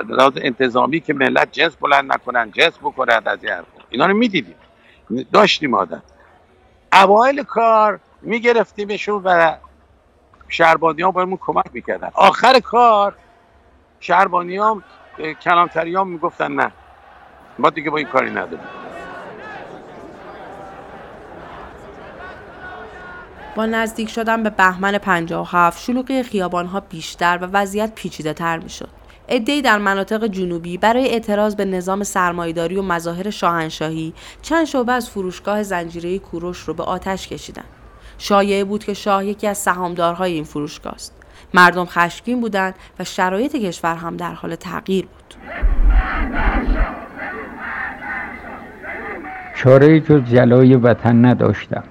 لحاظ انتظامی که ملت جنس بلند نکنن جنس بکنن از این اینا رو می‌دیدیم. داشتیم آدم. اوایل کار میگرفتیمشون و شهربانی ها بایمون کمک می‌کردن. آخر کار شهربانی ها کلانتری ها می‌گفتن نه. ما دیگه با این کاری نداریم. با نزدیک شدن به بهمن 57 شلوغی ها بیشتر و وضعیت پیچیده تر می شد. ادهی در مناطق جنوبی برای اعتراض به نظام سرمایداری و مظاهر شاهنشاهی چند شعبه از فروشگاه زنجیره کوروش رو به آتش کشیدن. شایعه بود که شاه یکی از سهامدارهای این فروشگاه است. مردم خشمگین بودند و شرایط کشور هم در حال تغییر بود. چاره جز جلای وطن نداشتم.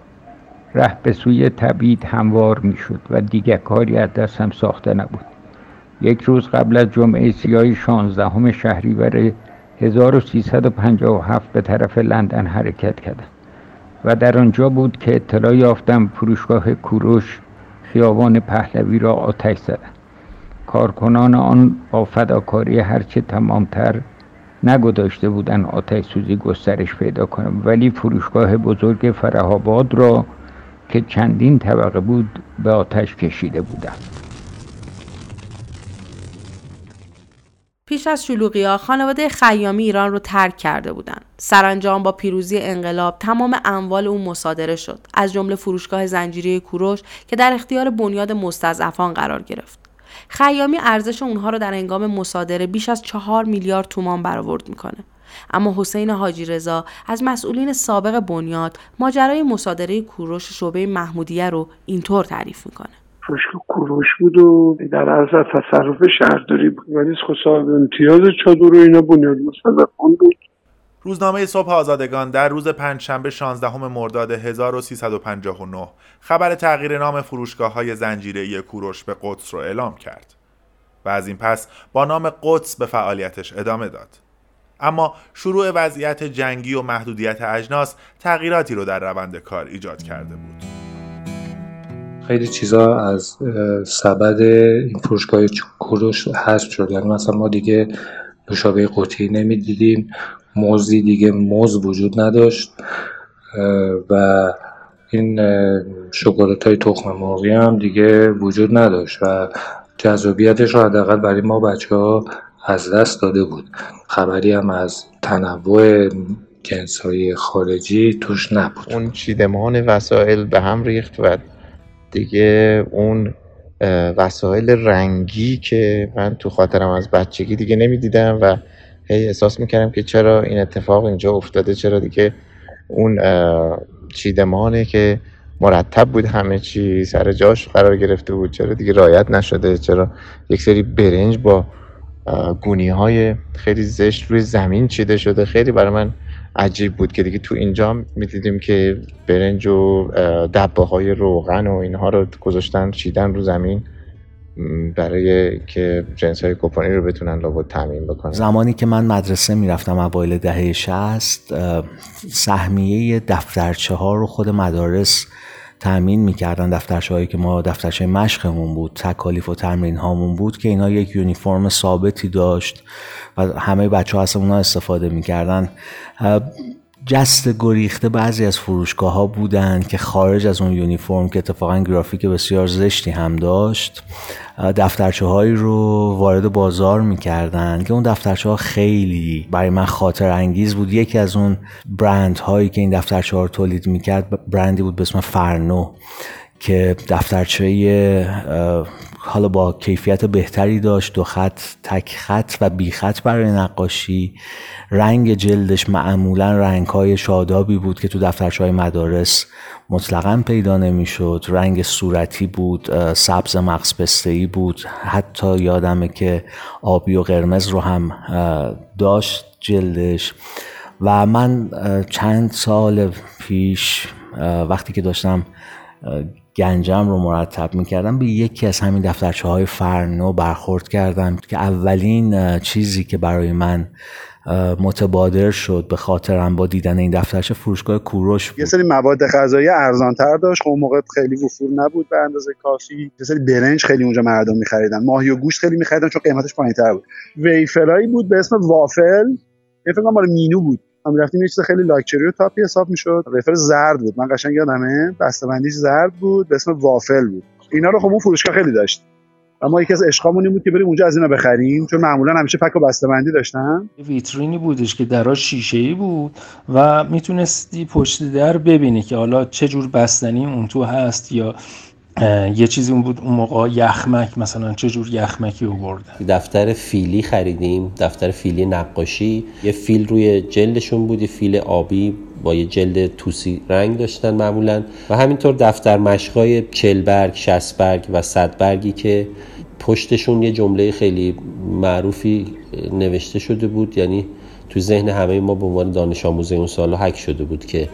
ره به سوی تبید هموار می شد و دیگه کاری از دستم ساخته نبود. یک روز قبل از جمعه سیاه 16 شهریور 1357 به طرف لندن حرکت کردم و در آنجا بود که اطلاع یافتم فروشگاه کوروش خیابان پهلوی را آتش زدن کارکنان آن با فداکاری هرچه تمامتر نگذاشته بودن آتش سوزی گسترش پیدا کنم ولی فروشگاه بزرگ فرهاباد را که چندین طبقه بود به آتش کشیده بودند. پیش از شلوغی ها خانواده خیامی ایران رو ترک کرده بودند. سرانجام با پیروزی انقلاب تمام اموال اون مصادره شد از جمله فروشگاه زنجیره کوروش که در اختیار بنیاد مستضعفان قرار گرفت. خیامی ارزش اونها رو در انگام مصادره بیش از چهار میلیارد تومان برآورد می‌کنه. اما حسین حاجی رضا از مسئولین سابق بنیاد ماجرای مصادره کوروش شعبه محمودیه رو اینطور تعریف می‌کنه. فروشگاه کوروش بود و در عرض تصرف شهرداری بود. ولی خب صاحب امتیاز چادر و اینا بنیاد مصدقان بود. روزنامه صبح آزادگان در روز پنجشنبه 16 مرداد 1359 خبر تغییر نام فروشگاه های زنجیره کوروش به قدس رو اعلام کرد و از این پس با نام قدس به فعالیتش ادامه داد. اما شروع وضعیت جنگی و محدودیت اجناس تغییراتی رو در روند کار ایجاد کرده بود. خیلی چیزا از سبد این فروشگاه کوروش حذف شد. یعنی مثلا ما دیگه نوشابه قوطی نمی‌دیدیم. موزی دیگه موز وجود نداشت. و این شکلات های تخم مرغی هم دیگه وجود نداشت و جذابیتش رو حداقل برای ما بچه ها از دست داده بود. خبری هم از تنوع جنس های خارجی توش نبود. اون چیدمان وسایل به هم ریخت و دیگه اون وسایل رنگی که من تو خاطرم از بچگی دیگه نمی‌دیدم و هی احساس می‌کردم که چرا این اتفاق اینجا افتاده چرا دیگه اون چیدمانه که مرتب بود همه چی سر جاش قرار گرفته بود چرا دیگه رایت نشده چرا یک سری برنج با گونی های خیلی زشت روی زمین چیده شده. خیلی برای من عجیب بود که دیگه تو اینجا می‌دیدیم که برنج و دبه های روغن و اینها رو گذاشتن چیدن رو زمین برای که جنس های کوپانی رو بتونن لابد تامین بکنن. زمانی که من مدرسه می‌رفتم اوایل دهه 60 سهمیه دفترچه ها رو خود مدارس تامین می‌کردن دفترچه هایی که ما دفترچه مشقمون بود تکالیف و تمرین هامون بود که اینا یک یونیفرم ثابتی داشت و همه بچه ها اصلا اونا استفاده می‌کردن. جست گریخته بعضی از فروشگاه ها بودن که خارج از اون یونیفرم که اتفاقا گرافیک بسیار زشتی هم داشت دفترچه هایی رو وارد بازار می‌کردن که اون دفترچه ها خیلی برای من خاطر انگیز بود. یکی از اون برند هایی که این دفترچه ها رو تولید می‌کرد برندی بود به اسم فرنو که دفترچه حالا با کیفیت بهتری داشت دو خط تک خط و بی خط برای نقاشی. رنگ جلدش معمولا رنگ های شادابی بود که تو دفترچه های مدارس مطلقا پیدا نمی‌شد. رنگ صورتی بود سبز مغز پسته بود. حتی یادمه که آبی و قرمز رو هم داشت جلدش. و من چند سال پیش وقتی که داشتم گنجم رو مرتب می‌کردم به یکی از همین دفترچه های فرنو برخورد کردم که اولین چیزی که برای من متبادر شد به خاطرم با دیدن این دفترچه فروشگاه کوروش بود. یه سری مواد غذایی ارزانتر داشت. خب موقع خیلی وفور نبود به اندازه کافی. یه سری برنج خیلی اونجا مردم میخریدن. ماهی و گوشت خیلی میخریدن چون قیمتش پایینتر بود. ویفرایی بود به اسم وافل. یه فکر مال مینو بود. ما می‌رفتیم یه چیز خیلی لاکچری و تاپی حساب می‌شد. ویفر زرد بود. من قشنگ یادمه بسته‌بندیش زرد بود به اسم وافل بود. اینا رو خب اون فروشگاه خیلی داشت. و ما یکی از عشقامون بود که بریم اونجا از اینا بخریم چون معمولا همیشه پک و بسته‌بندی داشتن. ویترینی بودش که دراش شیشه‌ای بود و می‌تونستی پشت در ببینی که حالا چه جور بستنی اون تو هست یا یه چیزی اون بود اون موقع یخمک مثلا چه جور یخمکی آوردن دفتر فیلی خریدیم دفتر فیلی نقاشی. یه فیل روی جلدشون بود یه فیل آبی با یه جلد توسی رنگ داشتن معمولا. و همینطور دفتر مشقای چل برگ، شست برگ و صد برگی که پشتشون یه جمله خیلی معروفی نوشته شده بود. یعنی تو ذهن همه ما به عنوان دانش آموزه اون سال حک شده بود که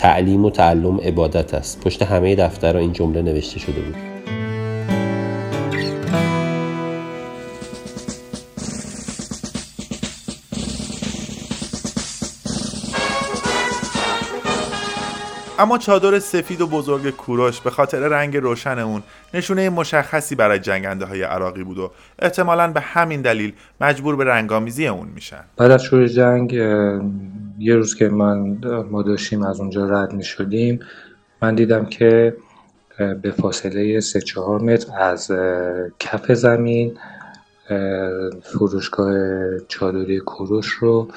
تعلیم و تعلم عبادت است. پشت همه دفتر این جمله نوشته شده بود. اما چادر سفید و بزرگ کوروش به خاطر رنگ روشن اون نشونه مشخصی برای جنگنده های عراقی بود و احتمالا به همین دلیل مجبور به رنگامیزی اون میشن. بعد از شروع جنگ یه روز که من ما داشتیم از اونجا رد می شدیم من دیدم که به فاصله 3 4 متر از کف زمین فروشگاه چادری کوروش رو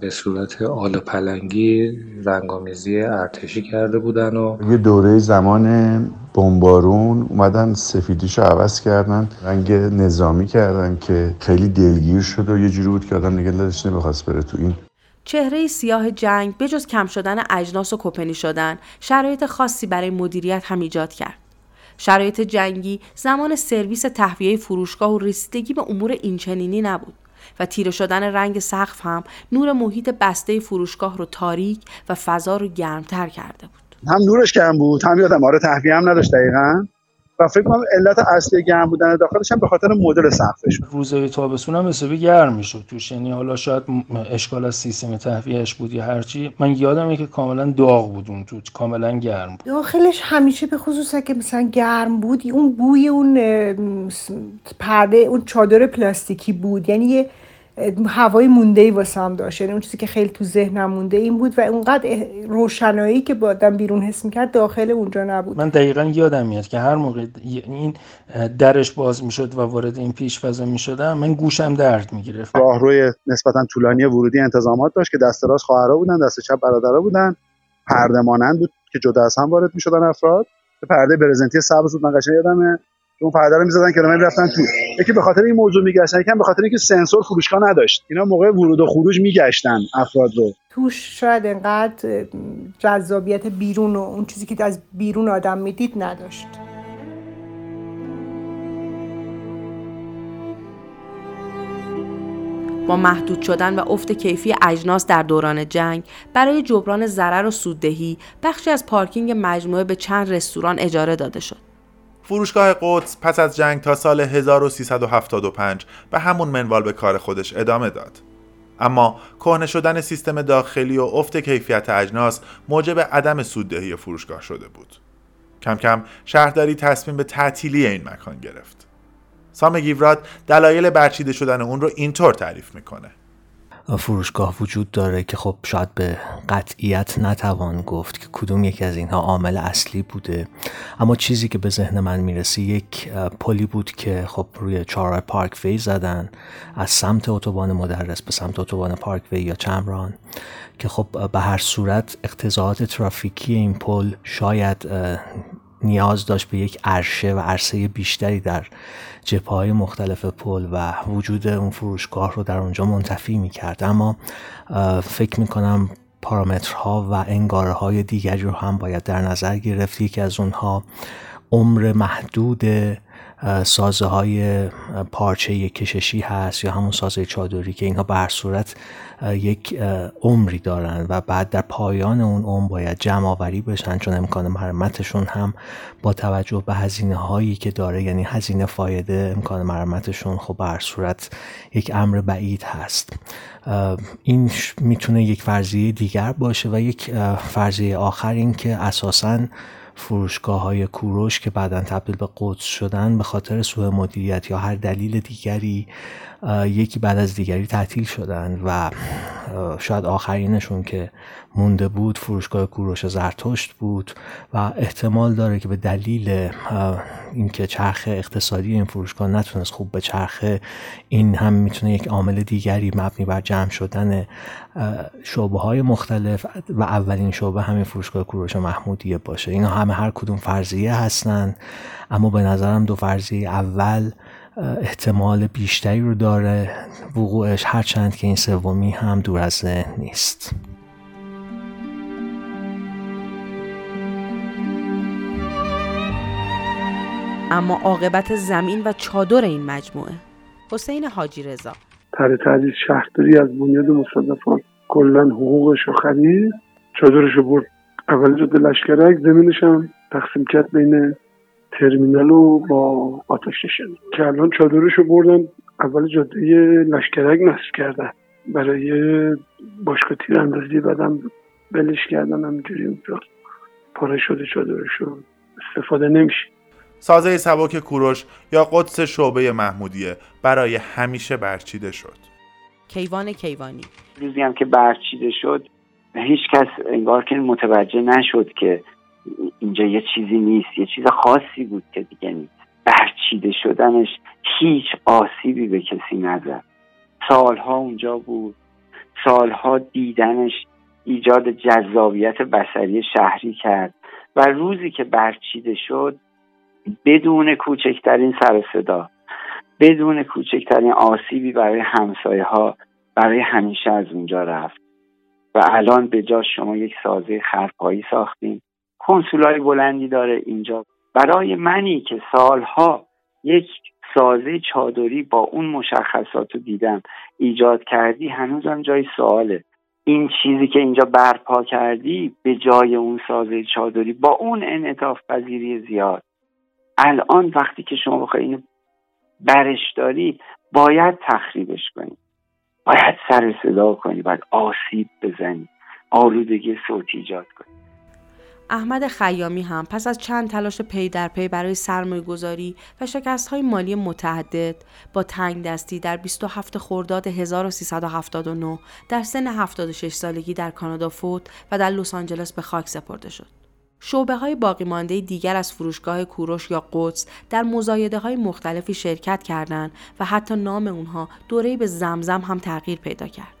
به صورت آل و پلنگی رنگامیزی ارتشی کرده بودن و یه دوره زمان بمبارون اومدن سفیدیشو عوض کردن رنگ نظامی کردن که خیلی دلگیر شد و یه جوری بود که آدم نگه دلش نمی‌خواست بره تو این. چهره سیاه جنگ بجز کم شدن اجناس و کپنی شدن شرایط خاصی برای مدیریت هم ایجاد کرد. شرایط جنگی زمان سرویس تهویه فروشگاه و رسیدگی به امور اینچنینی نبود. و تیره شدن رنگ سقف هم نور محیط بسته فروشگاه رو تاریک و فضا رو گرمتر کرده بود. هم نورش گرم بود هم یادم آره تهویه هم نداشت دقیقا. و فکر کنم علت اصلی گرم بودن داخلش هم به خاطر مدل سقفش روزهای تابستون هم حسابی گرم می‌شد توش یعنی حالا شاید اشکال از سیستم تهویهش بود یا هرچی من یادمه که کاملا داغ بود اون تو کاملا گرم بود. داخلش همیشه به خصوص که مثلا گرم بود اون بوی اون پرده اون چادر پلاستیکی بود. یعنی یه هوای مونده ای واسه هم داشت. یعنی اون چیزی که خیلی تو ذهنم مونده این بود و اونقدر روشنایی که با آدم بیرون حس می‌کرد داخل اونجا نبود. من دقیقا یادم میاد که هر موقع این درش باز می‌شد و وارد این پیش فضا می‌شدم من گوشم درد می‌گرفت. راهروی نسبتا طولانی ورودی انتظامات داشت که دست راست خواهرها بودن دست چپ برادرها بودن. پرده مانند بود که جدا از هم وارد می‌شدن افراد. پرده برزنتی سبز بود من قشنگ یادمه. اون پرده رو می‌زدن که من رفتن تو. یکی به خاطر این موضوع میگشتن یکم به خاطر اینکه سنسور فروشگاه نداشت. اینا موقع ورود و خروج میگشتن افراد رو. توش شاید انقدر جذابیت بیرون و اون چیزی که از بیرون آدم می‌دید نداشت. با محدود شدن و افت کیفی اجناس در دوران جنگ برای جبران ضرر و سوددهی بخشی از پارکینگ مجموعه به چند رستوران اجاره داده شد. فروشگاه قدس پس از جنگ تا سال 1375 به همون منوال به کار خودش ادامه داد. اما کهنه شدن سیستم داخلی و افت کیفیت اجناس موجب عدم سوددهی فروشگاه شده بود. کم کم شهرداری تصمیم به تعطیلی این مکان گرفت. سام گیوراد دلایل برچیده شدن اون رو اینطور تعریف می‌کنه. فروشگاه وجود داره که خب شاید به قطعیت نتوان گفت که کدوم یکی از اینها عامل اصلی بوده. اما چیزی که به ذهن من می‌رسه یک پلی بود که خب روی چهار پارک وی زدن از سمت اتوبان مدرس به سمت اتوبان پارک وی یا چمران که خب به هر صورت اقتضاعات ترافیکی این پل شاید نیاز داشت به یک عرشه و عرصه بیشتری در های مختلف پل و وجود اون فروشگاه رو در اونجا منتفی می کرد اما فکر می کنم پارامترها و انگاره های دیگری رو هم باید در نظر گرفت. که از اونها عمر محدود سازه های پارچه کششی هست یا همون سازه چادری که اینها بر صورت یک عمری دارن و بعد در پایان اون عمر باید جمع آوری بشن چون امکان مرمتشون هم با توجه به هزینه هایی که داره یعنی هزینه فایده امکان مرمتشون خب بر صورت یک امر بعید هست. این می‌تونه یک فرضیه دیگر باشه و یک فرضیه آخر این که اساساً فروشگاه های کوروش که بعدا تبدیل به قدس شدن به خاطر سوء مدیریت یا هر دلیل دیگری یکی بعد از دیگری تعطیل شدن و شاید آخرینشون که مونده بود فروشگاه کوروش زرتشت بود و احتمال داره که به دلیل اینکه چرخ اقتصادی این فروشگاه نتونست خوب به چرخه این هم می‌تونه یک عامل دیگری مبنی بر جمع شدن شعبه های مختلف و اولین شعبه همین فروشگاه کوروش محمودیه باشه. اینا همه هر کدوم فرضیه هستن اما به نظرم دو فرضیه اول احتمال بیشتری رو داره. وقوعش هرچند که این سومی هم دور از ذهن نیست. اما عاقبت زمین و چادر این مجموعه. حسین حاجی رضا. تر تعدیل شهرداری از بنیاد مصدفان کلا حقوقش رو خرید. چادرش رو برد اول جاده لشکرک زمینش هم تقسیم کرد بین ترمینال رو با آتش نشانی که الان چادرش رو بردن اول جاده لشکرک نصب کردن برای باشگاه تیراندازی بعدم بلش کردن همینجوری اونجا پاره شده چادرش رو استفاده نمیشه. سازه سبک کوروش یا قدس شعبه محمودیه برای همیشه برچیده شد. کیوان کیوانی. روزی هم که برچیده شد هیچ کس انگار که متوجه نشد که اینجا یه چیزی نیست یه چیز خاصی بود که دیگه نیست. برچیده شدنش هیچ آسیبی به کسی نزد. سالها اونجا بود. سالها دیدنش ایجاد جذابیت بسری شهری کرد و روزی که برچیده شد بدون کوچکترین سر صدا بدون کوچکترین آسیبی برای همسایه ها برای همیشه از اونجا رفت. و الان به جا شما یک سازه خرپایی ساختیم. کنسولای بلندی داره اینجا. برای منی که سالها یک سازه چادری با اون مشخصات رو دیدم ایجاد کردی هنوزم جای سواله. این چیزی که اینجا برپا کردی به جای اون سازه چادری با اون انعطاف پذیری زیاد. الان وقتی که شما بخوای اینو برش داری باید تخریبش کنی باید سر صدا کنی باید آسیب بزنی آلودگی صوتی ایجاد کنی احمد خیامی هم پس از چند تلاش پی در پی برای سرمایه گذاری و شکست های مالی متعدد با تنگ دستی در 27 خرداد 1379 در سن 76 سالگی در کانادا فوت و در لس آنجلس به خاک سپرده شد. شعبه های باقی مانده دیگر از فروشگاه کوروش یا قدس در مزایده های مختلفی شرکت کردند و حتی نام اونها دوره به زمزم هم تغییر پیدا کرد.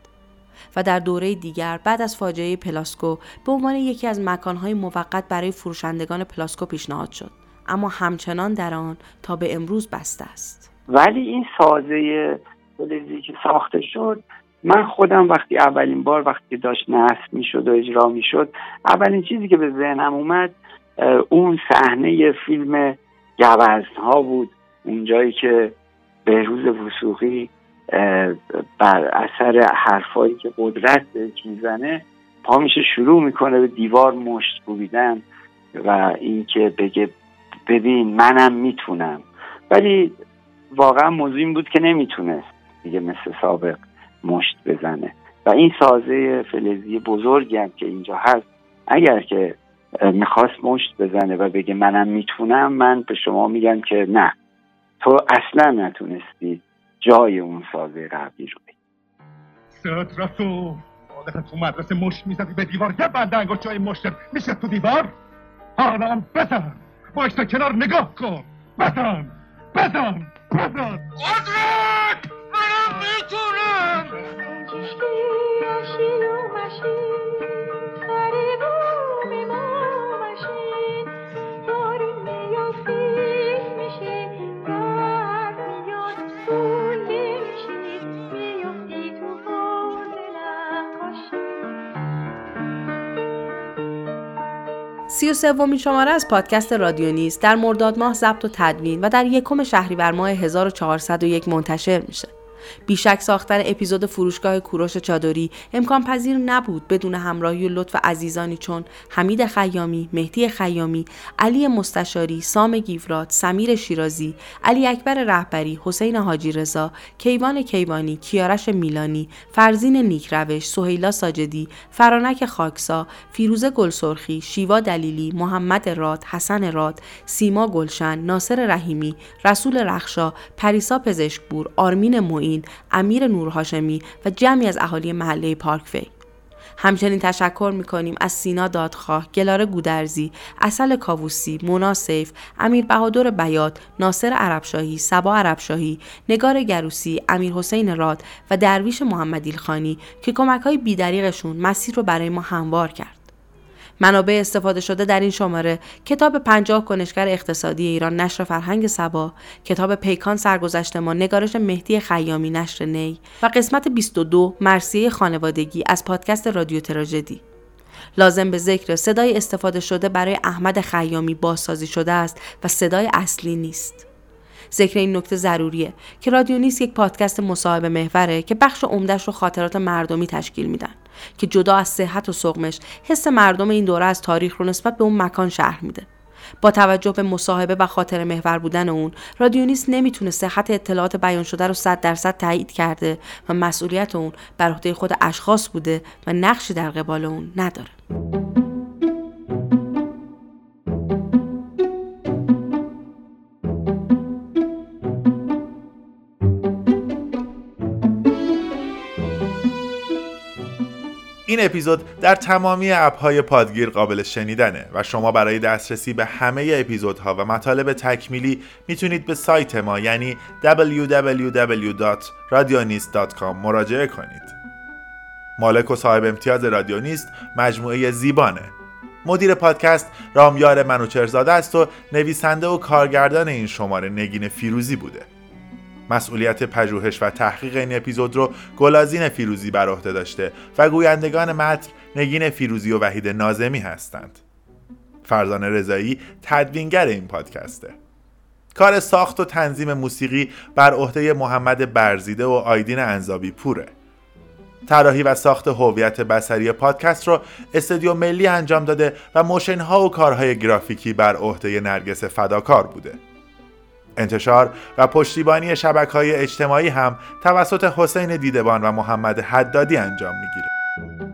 و در دوره دیگر بعد از فاجعه پلاسکو به عنوان یکی از مکانهای موقت برای فروشندگان پلاسکو پیشنهاد شد اما همچنان در آن تا به امروز بسته است ولی این سازه فلزی که ساخته شد من خودم وقتی اولین بار وقتی داشت نصب می‌شد و اجرا می‌شد اولین چیزی که به ذهنم اومد اون صحنه فیلم گوزنها بود. اونجایی که بهروز وسوقی بر اثر حرفایی که قدرت بهش می‌زنه پا میشه شروع می‌کنه به دیوار مشت کوبیدن و اینکه بگه ببین منم می‌تونم. ولی واقعا موضوع این بود که نمی‌تونست دیگه مثل سابق. مشت بزنه. و این سازه فلزی بزرگی هم که اینجا هست اگر که می‌خواست مشت بزنه و بگه منم می‌تونم من به شما میگم که نه. تو اصلا نتونستی جای اون سازه قبلی رو سرت رسول تو مدرسه مشت می‌زدی به دیوار. یه بنده انگوش جای مشت میشه تو دیوار. حالا بزن. بایستا کنار نگاه کن. بزن. بزن. بزن. سی و سومین شماره از پادکست رادیو نیست در مرداد ماه ضبط و تدوین و در یکم شهریور ماه 1401 منتشر میشه. بیشک ساختن اپیزود فروشگاه کوروش چادری امکان پذیر نبود بدون همراهی و لطف عزیزانی چون حمید خیامی، مهدی خیامی، علی مستشاری، سام گیفرات، سمیر شیرازی، علی اکبر رهبری، حسین حاجی رضا، کیوان کیوانی، کیارش میلانی، فرزین نیکروش، سهیلا ساجدی، فرانک خاکسا، فیروزه گلسرخی، شیوا دلیلی، محمد راد، حسن راد، سیما گلشن، ناصر رحیمی، رسول رخشا، پریسا پزشکبور، آرمین معین، امیر نورهاشمی و جمعی از اهالی محله پارک فی. همچنین تشکر می‌کنیم از سینا دادخواه، گلاره گودرزی، اصل کاووسی، مونا سیف، امیر بهادر بیات، ناصر عربشاهی، سبا عربشاهی، نگار گروسی، امیر حسین راد و درویش محمدیل خانی که کمک های بیدریقشون مسیر رو برای ما هموار کرد. منابع استفاده شده در این شماره. کتاب پنجاه کنشگر اقتصادی ایران نشر فرهنگ سبا. کتاب پیکان سرگذشت ما نگارش مهدی خیامی نشر نی. و قسمت 22 مرسیه خانوادگی از پادکست رادیو تراژدی. لازم به ذکر صدای استفاده شده برای احمد خیامی بازسازی شده است و صدای اصلی نیست. ذکر این نکته ضروریه که رادیو نیست یک پادکست مصاحبه محوره که بخش عمدهش رو خاطرات مردمی تشکیل میدن که جدا از صحت و سقمش حس مردم این دوره از تاریخ رو نسبت به اون مکان شهر میده. با توجه به مصاحبه و خاطر محور بودن اون رادیونیست نمی‌تونه صحت اطلاعات بیان شده رو صد درصد تایید کرده و مسئولیت اون بر عهده خود اشخاص بوده و نقشی در قبال اون نداره. این اپیزود در تمامی اپهای پادگیر قابل شنیدنه و شما برای دسترسی به همه اپیزودها و مطالب تکمیلی می‌تونید به سایت ما یعنی www.radionist.com مراجعه کنید. مالک و صاحب امتیاز رادیونیست مجموعه زیبانه. مدیر پادکست رامیار منوچرزاده است و نویسنده و کارگردان این شماره نگین فیروزی بوده. مسئولیت پژوهش و تحقیق این اپیزود رو گلازین فیروزی بر عهده داشته و گویندگان متن نگین فیروزی و وحید نازمی هستند. فرزان رضایی تدوینگر این پادکسته. کار ساخت و تنظیم موسیقی بر عهده محمد برزیده و آیدین انزابی پوره. طراحی و ساخت هویت بصری پادکست رو استودیو ملی انجام داده و motion و کارهای گرافیکی بر عهده نرگس فداکار بوده. انتشار و پشتیبانی شبکه های اجتماعی هم توسط حسین دیدبان و محمد حدادی انجام می‌گیره.